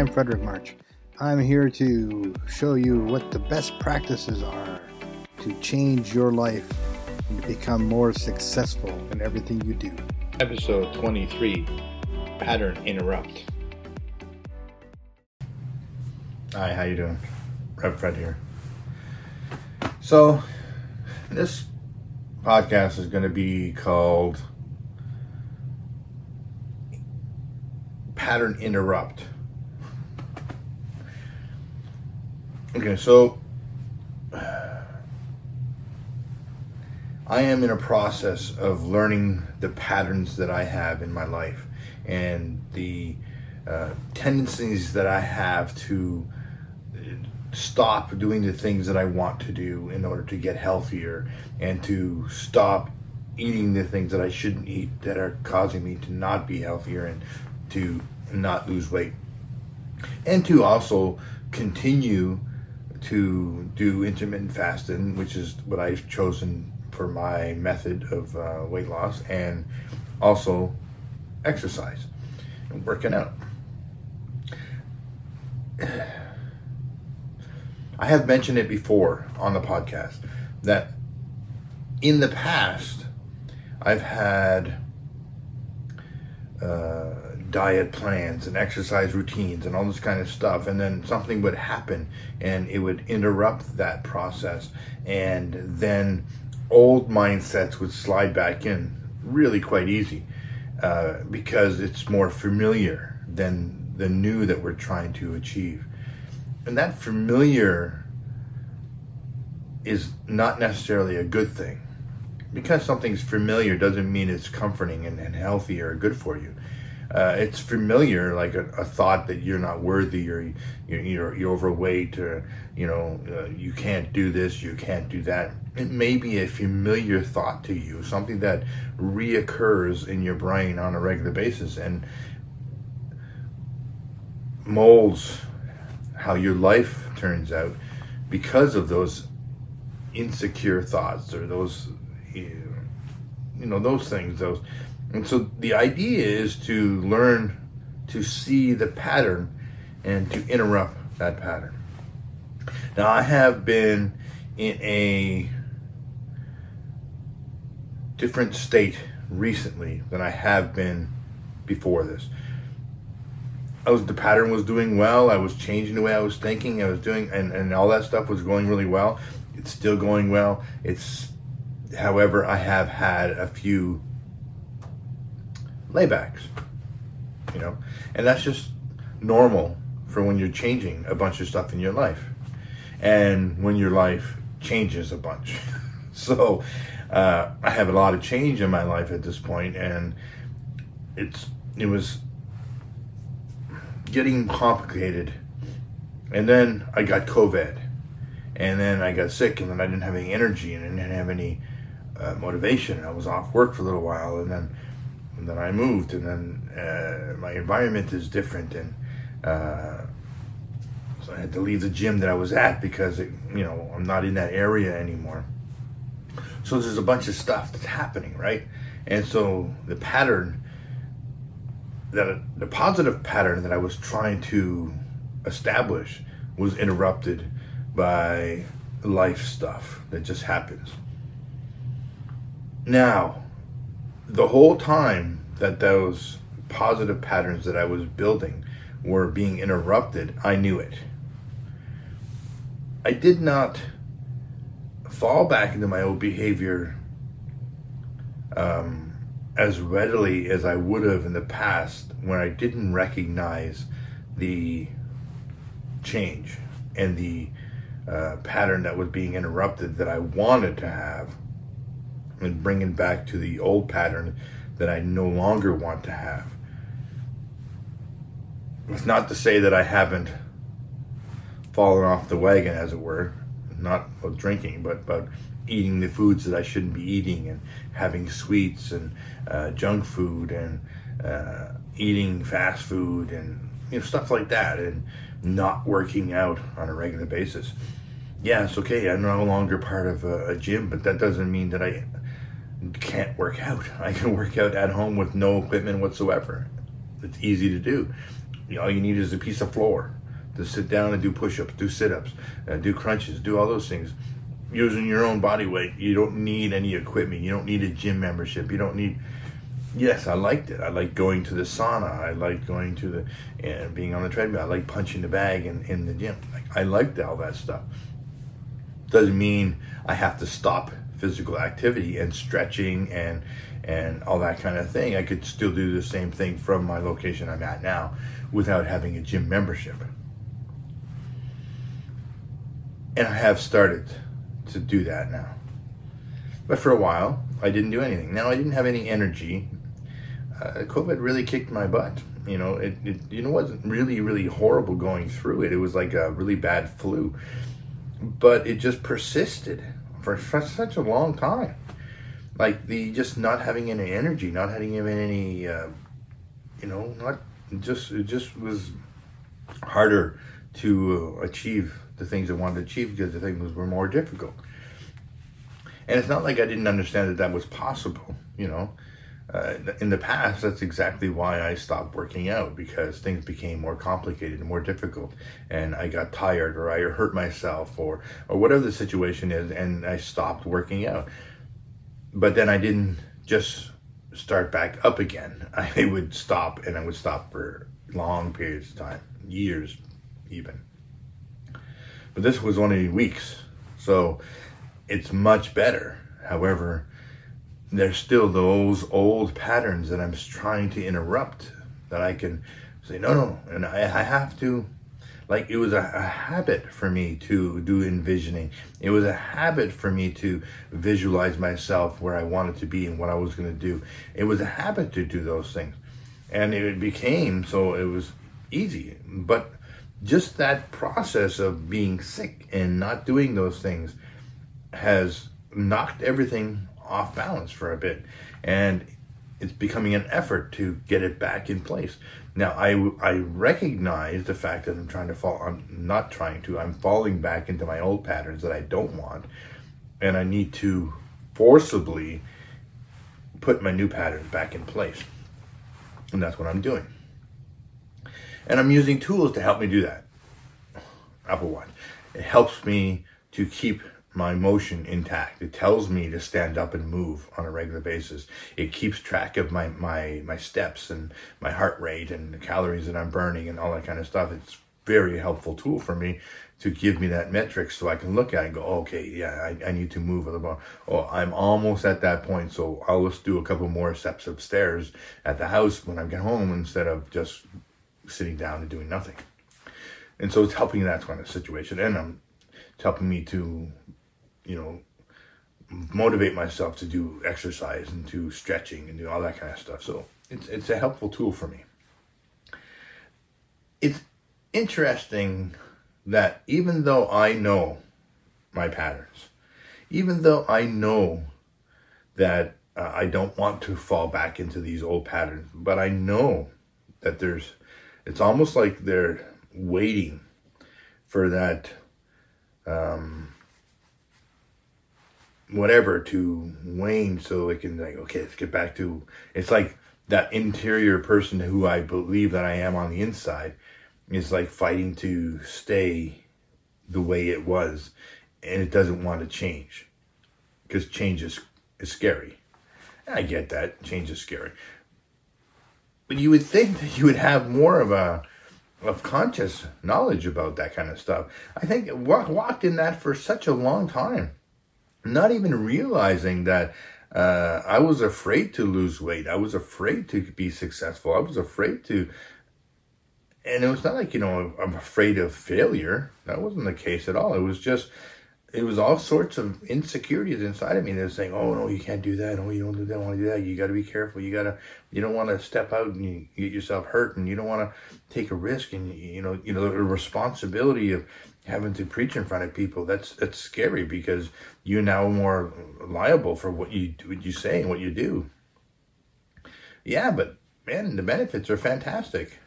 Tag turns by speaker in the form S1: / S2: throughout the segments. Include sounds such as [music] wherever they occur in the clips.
S1: I'm Frederick March. I'm here to show you what the best practices are to change your life and to become more successful in everything you do.
S2: Episode 23 Pattern Interrupt.
S3: Hi, how you doing? Rev Fred here. So, this podcast is going to be called Pattern Interrupt. Okay, so I am in a process of learning the patterns that I have in my life and the uh, tendencies that I have to stop doing the things that I want to do in order to get healthier and to stop eating the things that I shouldn't eat that are causing me to not be healthier and to not lose weight. And to also continue to do intermittent fasting, which is what I've chosen for my method of uh, weight loss, and also exercise and working out. I have mentioned it before on the podcast that in the past I've had uh, diet plans and exercise routines and all this kind of stuff, and then something would happen and it would interrupt that process, and then old mindsets would slide back in really quite easy uh, because it's more familiar than the new that we're trying to achieve and that familiar is not necessarily a good thing. Because something's familiar doesn't mean it's comforting and, and healthy or good for you. Uh, it's familiar, like a, a, thought that you're not worthy or you're, you're, you're overweight or, you know, uh, you can't do this, you can't do that. It may be a familiar thought to you, something that reoccurs in your brain on a regular basis and molds how your life turns out because of those insecure thoughts or those you know those things those and so the idea is to learn to see the pattern and to interrupt that pattern now i have been in a different state recently than i have been before this I was the pattern was doing well. I was changing the way I was thinking. I was doing and, and all that stuff was going really well. It's still going well. It's however I have had a few laybacks. You know? And that's just normal for when you're changing a bunch of stuff in your life. And when your life changes a bunch. [laughs] so uh, I have a lot of change in my life at this point and it's it was getting complicated. And then I got COVID. And then I got sick, and then I didn't have any energy, and I didn't have any uh, motivation. I was off work for a little while, and then and then I moved, and then uh, my environment is different, and uh, so I had to leave the gym that I was at because it, you know I'm not in that area anymore. So there's a bunch of stuff that's happening, right? And so the pattern that the positive pattern that I was trying to establish was interrupted by life stuff that just happens. Now, the whole time that those positive patterns that I was building were being interrupted, I knew it. I did not fall back into my old behavior um, as readily as I would have in the past when I didn't recognize the change and the uh, pattern that was being interrupted that I wanted to have and bringing back to the old pattern that I no longer want to have. It's not to say that I haven't fallen off the wagon, as it were, not of drinking, but but eating the foods that I shouldn't be eating and having sweets and uh, junk food and uh, eating fast food and you know stuff like that and not working out on a regular basis. Yeah, it's okay. I'm no longer part of a, a gym, but that doesn't mean that I can't work out. [laughs] I can work out at home with no equipment whatsoever. It's easy to do. all you need is a piece of floor to sit down and do push-ups, do sit-ups, uh, do crunches, do all those things using your own body weight. You don't need any equipment. You don't need a gym membership. You don't need. Yes, I liked it. I like going to the sauna. I like going to the and being on the treadmill. I like punching the bag in, in the gym. Like I liked all that stuff. Doesn't mean I have to stop physical activity and stretching and and all that kind of thing. I could still do the same thing from my location I'm at now without having a gym membership. And I have started to do that now. But for a while, I didn't do anything. Now I didn't have any energy. Uh, COVID really kicked my butt. You know, it, it you know wasn't really really horrible going through it. It was like a really bad flu, but it just persisted for, such a long time. Like the just not having any energy, not having even any, uh, you know, not just it just was harder to uh, achieve the things I wanted to achieve because the things were more difficult. And it's not like I didn't understand that that was possible, you know. Uh, in the past, that's exactly why I stopped working out because things became more complicated and more difficult, and I got tired or I hurt myself or or whatever the situation is, and I stopped working out. But then I didn't just start back up again. [laughs] I would stop, and I would stop for long periods of time, years, even. But this was only weeks, so it's much better. However, there's still those old patterns that I'm trying to interrupt that I can say, no, no, and I, I have to. Like it was a, a, habit for me to do envisioning. It was a habit for me to visualize myself where I wanted to be and what I was going to do. It was a habit to do those things. And it became so it was easy. But just that process of being sick and not doing those things has knocked everything off balance for a bit and it's becoming an effort to get it back in place now i i recognize the fact that i'm trying to fall i'm not trying to i'm falling back into my old patterns that i don't want and i need to forcibly put my new patterns back in place and that's what i'm doing and I'm using tools to help me do that. Apple Watch. It helps me to keep my motion intact. It tells me to stand up and move on a regular basis. It keeps track of my, my, my steps and my heart rate and the calories that I'm burning and all that kind of stuff. It's very helpful tool for me to give me that metric so I can look at it and go, okay, yeah, I, I need to move a little more. Oh, I'm almost at that point, so I'll just do a couple more steps upstairs at the house when I get home instead of just sitting down and doing nothing. And so it's helping that kind of situation. And um, it's helping me to, you know, motivate myself to do exercise and do stretching and do all that kind of stuff. So it's, it's a helpful tool for me. It's interesting that even though I know my patterns, even though I know that uh, I don't want to fall back into these old patterns, but I know that there's it's almost like they're waiting for that um, whatever to wane so it can like okay let's get back to it's like that interior person who i believe that i am on the inside is like fighting to stay the way it was and it doesn't want to change because change is, is scary. I get that change is scary. But you would think that you would have more of a of conscious knowledge about that kind of stuff. I think walked in that for such a long time, not even realizing that uh, I was afraid to lose weight. I was afraid to be successful. I was afraid to, and it was not like you know I'm afraid of failure. That wasn't the case at all. It was just it was all sorts of insecurities inside of me that was saying, "Oh no, you can't do that. Oh, you don't do that. Want to do that? You got to be careful. You got to. You don't want to step out and you get yourself hurt, and you don't want to take a risk. And you know, you know, the responsibility of having to preach in front of people. That's that's scary because you're now more liable for what you what you say and what you do. Yeah, but man, the benefits are fantastic.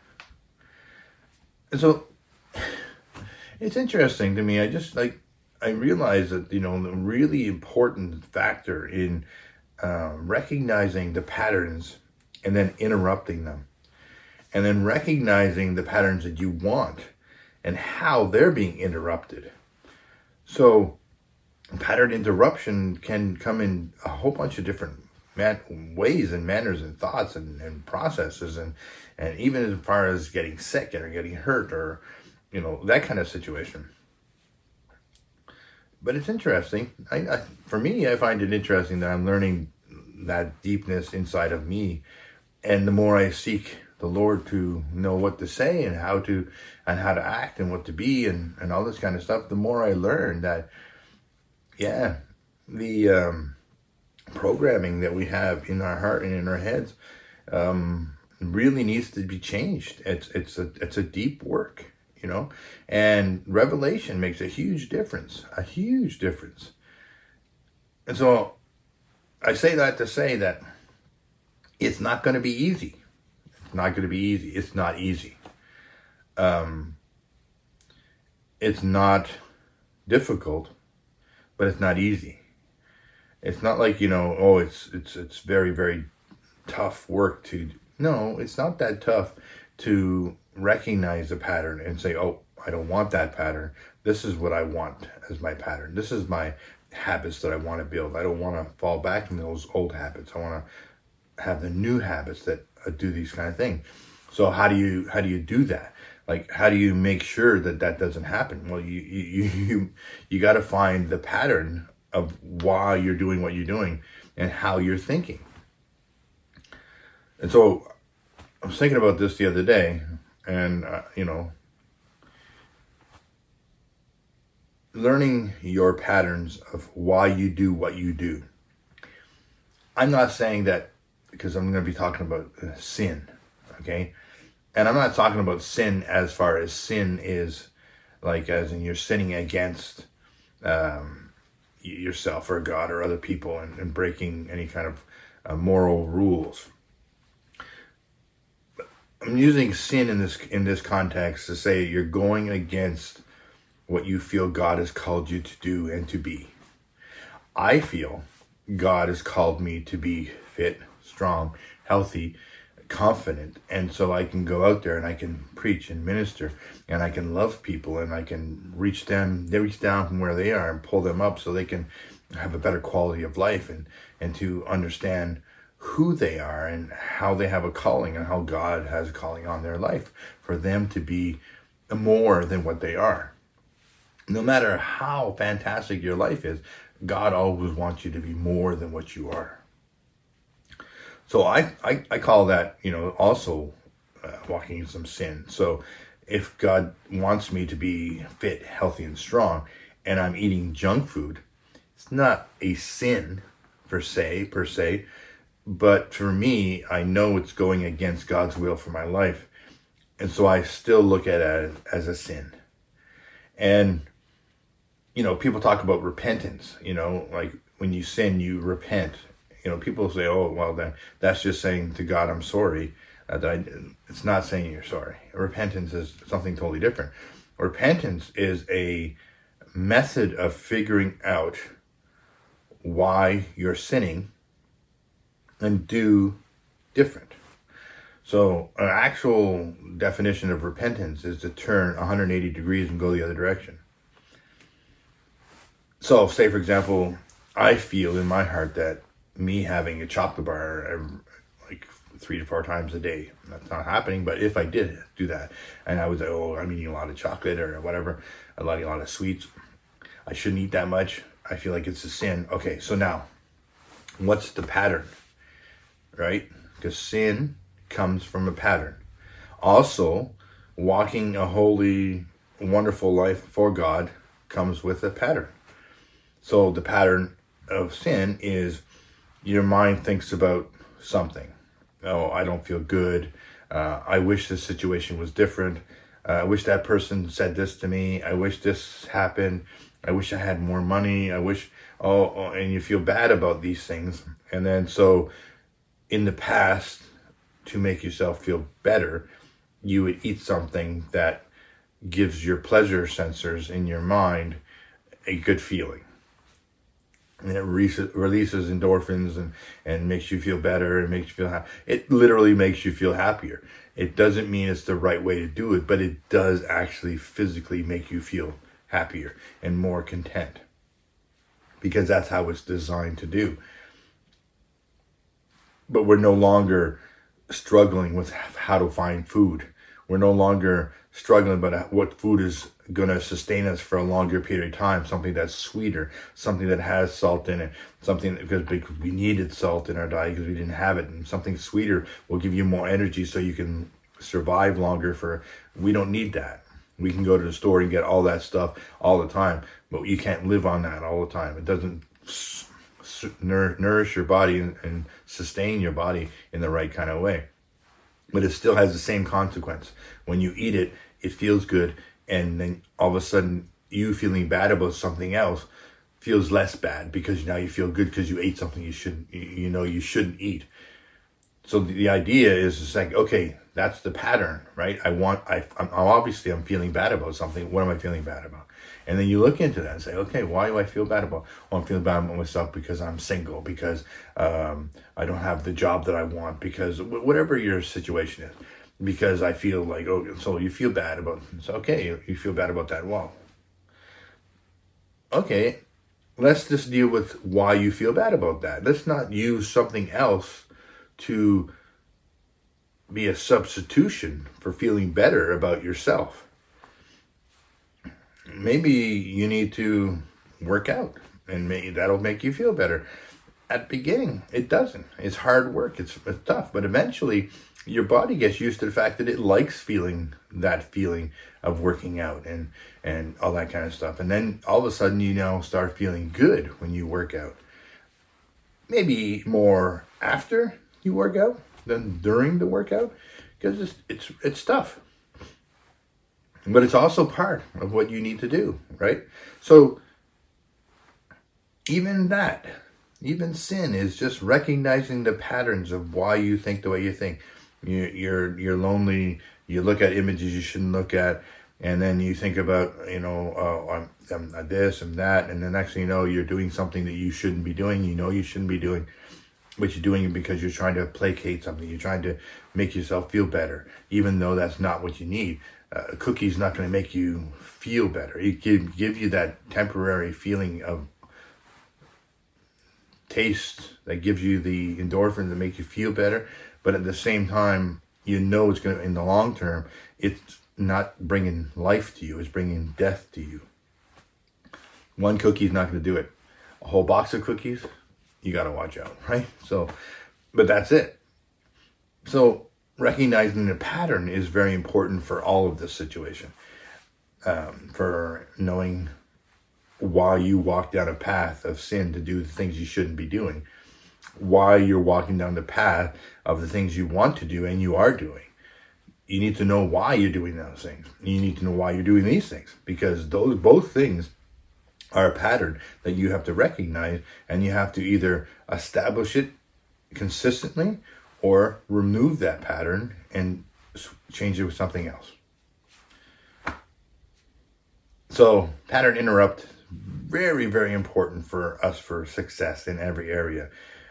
S3: And so it's interesting to me. I just like I realized that you know the really important factor in uh, recognizing the patterns and then interrupting them. and then recognizing the patterns that you want and how they're being interrupted. So, pattern interruption can come in a whole bunch of different man- ways and manners and thoughts and, and processes, and, and even as far as getting sick or getting hurt or, you know, that kind of situation. But it's interesting. I, I, for me, I find it interesting that I'm learning that deepness inside of me. And the more I seek the Lord to know what to say and how to and how to act and what to be and, and all this kind of stuff, the more I learn that yeah, the um, programming that we have in our heart and in our heads um, really needs to be changed. It's it's a it's a deep work, you know, and revelation makes a huge difference, a huge difference. And so, I say that to say that it's not going to be easy not going to be easy. It's not easy. Um, it's not difficult, but it's not easy. It's not like you know, oh, it's it's it's very very tough work to. No, it's not that tough to recognize a pattern and say, oh, I don't want that pattern. This is what I want as my pattern. This is my habits that I want to build. I don't want to fall back in those old habits. I want to have the new habits that do these kind of things. So how do you how do you do that? Like how do you make sure that that doesn't happen? Well, you you [laughs] you you got to find the pattern of why you're doing what you're doing and how you're thinking. And so I was thinking about this the other day, and uh, you know, learning your patterns of why you do what you do. I'm not saying that because I'm going to be talking about uh, sin, okay? And I'm not talking about sin as far as sin is, like as in you're sinning against um, yourself or God or other people and, and breaking any kind of uh, moral rules. I'm using sin in this in this context to say you're going against what you feel God has called you to do and to be. I feel God has called me to be fit, strong, healthy, confident. And so I can go out there and I can preach and minister and I can love people and I can reach them, they reach down from where they are and pull them up so they can have a better quality of life and, and to understand who they are and how they have a calling and how God has a calling on their life for them to be more than what they are. No matter how fantastic your life is, God always wants you to be more than what you are. So I, I, I call that, you know, also uh, walking in some sin. So if God wants me to be fit, healthy, and strong, and I'm eating junk food, it's not a sin per se, per se, but for me, I know it's going against God's will for my life. And so I still look at it as a sin. And, you know, people talk about repentance, you know, like when you sin, you repent you know, people say, "Oh, well, then that's just saying to God, I'm sorry." Uh, that I, it's not saying you're sorry. Repentance is something totally different. Repentance is a method of figuring out why you're sinning and do different. So, an actual definition of repentance is to turn 180 degrees and go the other direction. So, say for example, I feel in my heart that me having a chocolate bar every, like three to four times a day. That's not happening, but if I did do that, and I was like, oh, I'm eating a lot of chocolate or whatever, I'm eating a lot of sweets, I shouldn't eat that much. I feel like it's a sin. Okay, so now, what's the pattern? Right? Because sin comes from a pattern. Also, walking a holy, wonderful life for God comes with a pattern. So the pattern of sin is your mind thinks about something. Oh, I don't feel good. Uh, I wish this situation was different. Uh, I wish that person said this to me. I wish this happened. I wish I had more money. I wish, oh, oh, and you feel bad about these things. And then, so in the past, to make yourself feel better, you would eat something that gives your pleasure sensors in your mind a good feeling. And it releases endorphins and, and makes you feel better and makes you feel happy. It literally makes you feel happier. It doesn't mean it's the right way to do it, but it does actually physically make you feel happier and more content because that's how it's designed to do. But we're no longer struggling with how to find food. We're no longer struggling about what food is going to sustain us for a longer period of time. Something that's sweeter, something that has salt in it, something because we needed salt in our diet because we didn't have it, and something sweeter will give you more energy so you can survive longer. For we don't need that. We can go to the store and get all that stuff all the time, but you can't live on that all the time. It doesn't nourish your body and, and sustain your body in the right kind of way. But it still has the same consequence. When you eat it, it feels good, and then all of a sudden you feeling bad about something else feels less bad because now you feel good because you ate something you shouldn't you know you shouldn't eat. So the idea is to say okay that's the pattern right? I want I, i'm obviously i'm feeling bad about something. What am i feeling bad about and then you look into that and say, okay, why do I feel bad about? Well, I'm feeling bad about myself because I'm single, because um, I don't have the job that I want, because whatever your situation is, because I feel like, oh, so you feel bad about, so okay, you feel bad about that. Well, okay, let's just deal with why you feel bad about that. Let's not use something else to be a substitution for feeling better about yourself maybe you need to work out and maybe that'll make you feel better. At beginning, it doesn't. It's hard work. It's, it's tough, but eventually your body gets used to the fact that it likes feeling that feeling of working out and and all that kind of stuff. And then all of a sudden you now start feeling good when you work out. Maybe more after you work out than during the workout because it's it's it's tough but it's also part of what you need to do, right? So even that, even sin is just recognizing the patterns of why you think the way you think. You, you're you're lonely. You look at images you shouldn't look at, and then you think about you know uh, I'm, I'm this and that, and the next thing you know you're doing something that you shouldn't be doing. You know you shouldn't be doing, but you're doing it because you're trying to placate something. You're trying to make yourself feel better, even though that's not what you need uh, cookie is not going to make you feel better. It give give you that temporary feeling of taste that gives you the endorphins that make you feel better, but at the same time, you know it's going to in the long term, it's not bringing life to you; it's bringing death to you. One cookie is not going to do it. A whole box of cookies, you got to watch out, [laughs] right? So, but that's it. So recognizing the pattern is very important for all of this situation. Um, for knowing why you walk down a path of sin to do the things you shouldn't be doing, why you're walking down the path of the things you want to do and you are doing. You need to know why you're doing those things. You need to know why you're doing these things because those both things are a pattern that you have to recognize and you have to either establish it consistently or remove that pattern and change it with something else. So, pattern interrupt, very, very important for us for success in every area.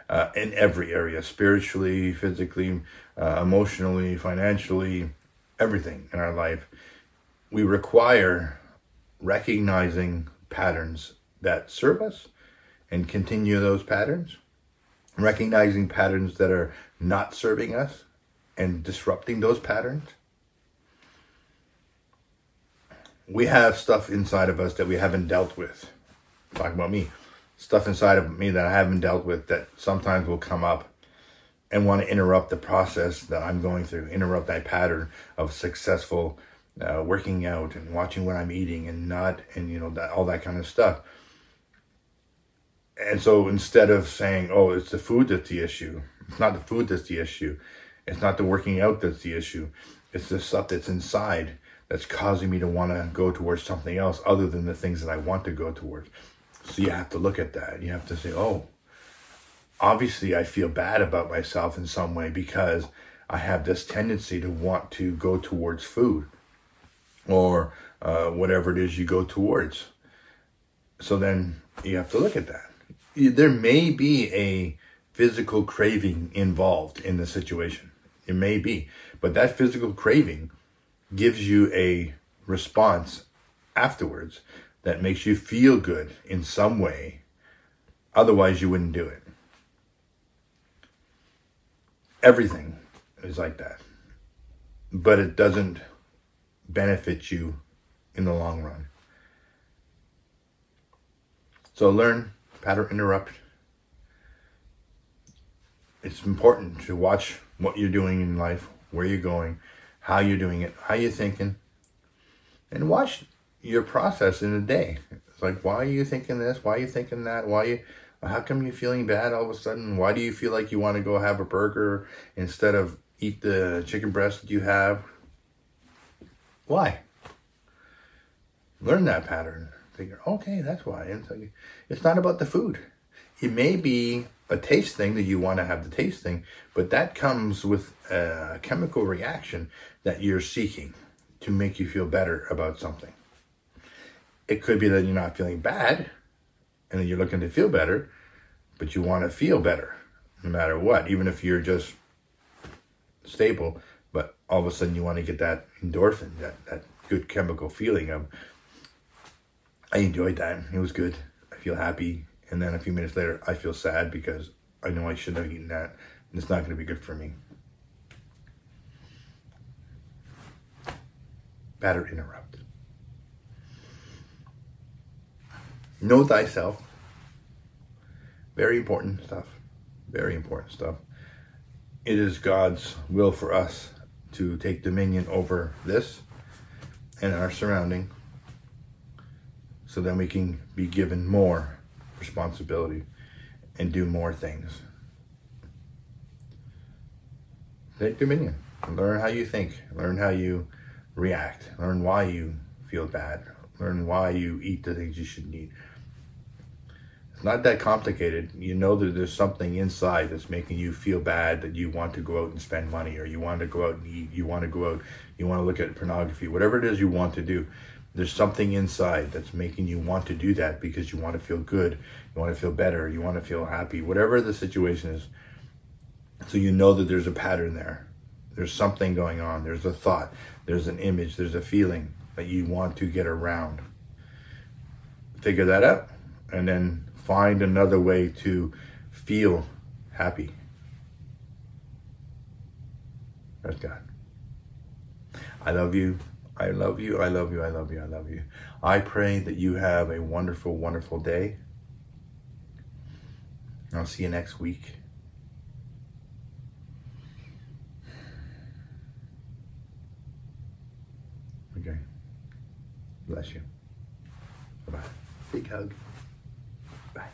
S3: Uh, in every area, spiritually, physically, uh, emotionally, financially, everything in our life. We require recognizing patterns that serve us and continue those patterns, recognizing patterns that are not serving us and disrupting those patterns. We have stuff inside of us that we haven't dealt with. Talk about me. Stuff inside of me that I haven't dealt with that sometimes will come up and want to interrupt the process that I'm going through, interrupt that pattern of successful uh, working out and watching what I'm eating and not, and you know, that all that kind of stuff. And so instead of saying, oh, it's the food that's the issue, it's not the food that's the issue. It's not the working out that's the issue. It's the stuff that's inside that's causing me to want to go towards something else other than the things that I want to go towards. So you have to look at that. You have to say, oh, obviously I feel bad about myself in some way because I have this tendency to want to go towards food or uh, whatever it is you go towards. So then you have to look at that. There may be a physical craving involved in the situation. It may be, but that physical craving gives you a response afterwards that makes you feel good in some way. Otherwise, you wouldn't do it. Everything is like that. But it doesn't benefit you in the long run. So learn pattern interrupt. It's important to watch what you're doing in life, where you're going, how you're doing it, how you're thinking, and watch your process in a day. It's like, why are you thinking this? Why are you thinking that? Why you? How come you're feeling bad all of a sudden? Why do you feel like you want to go have a burger instead of eat the chicken breast that you have? Why? Learn that pattern. Figure, okay, that's why. It's, like, it's not about the food. It may be a taste thing that you want to have the taste thing, but that comes with a chemical reaction that you're seeking to make you feel better about something. It could be that you're not feeling bad and that you're looking to feel better, but you want to feel better no matter what, even if you're just stable, but all of a sudden you want to get that endorphin, that, that good chemical feeling of, I enjoyed that. It was good. I feel happy. And then a few minutes later, I feel sad because I know I shouldn't have eaten that. And it's not going to be good for me. Pattern interrupt. Know thyself. Very important stuff. Very important stuff. It is God's will for us to take dominion over this and our surrounding so then we can be given more responsibility and do more things. Take dominion. Learn how you think. Learn how you react. Learn why you feel bad. Learn why you eat the things you shouldn't eat. It's not that complicated. You know that there's something inside that's making you feel bad that you want to go out and spend money or you want to go out and eat. You want to go out, you want to look at pornography, whatever it is you want to do. There's something inside that's making you want to do that because you want to feel good, you want to feel better, you want to feel happy, whatever the situation is. So you know that there's a pattern there. There's something going on. There's a thought, there's an image, there's a feeling that you want to get around. Figure that out and then find another way to feel happy. That's God. I love you. I love you. I love you. I love you. I love you. I pray that you have a wonderful, wonderful day. I'll see you next week. Okay. Bless you. Bye bye. Big hug. Bye.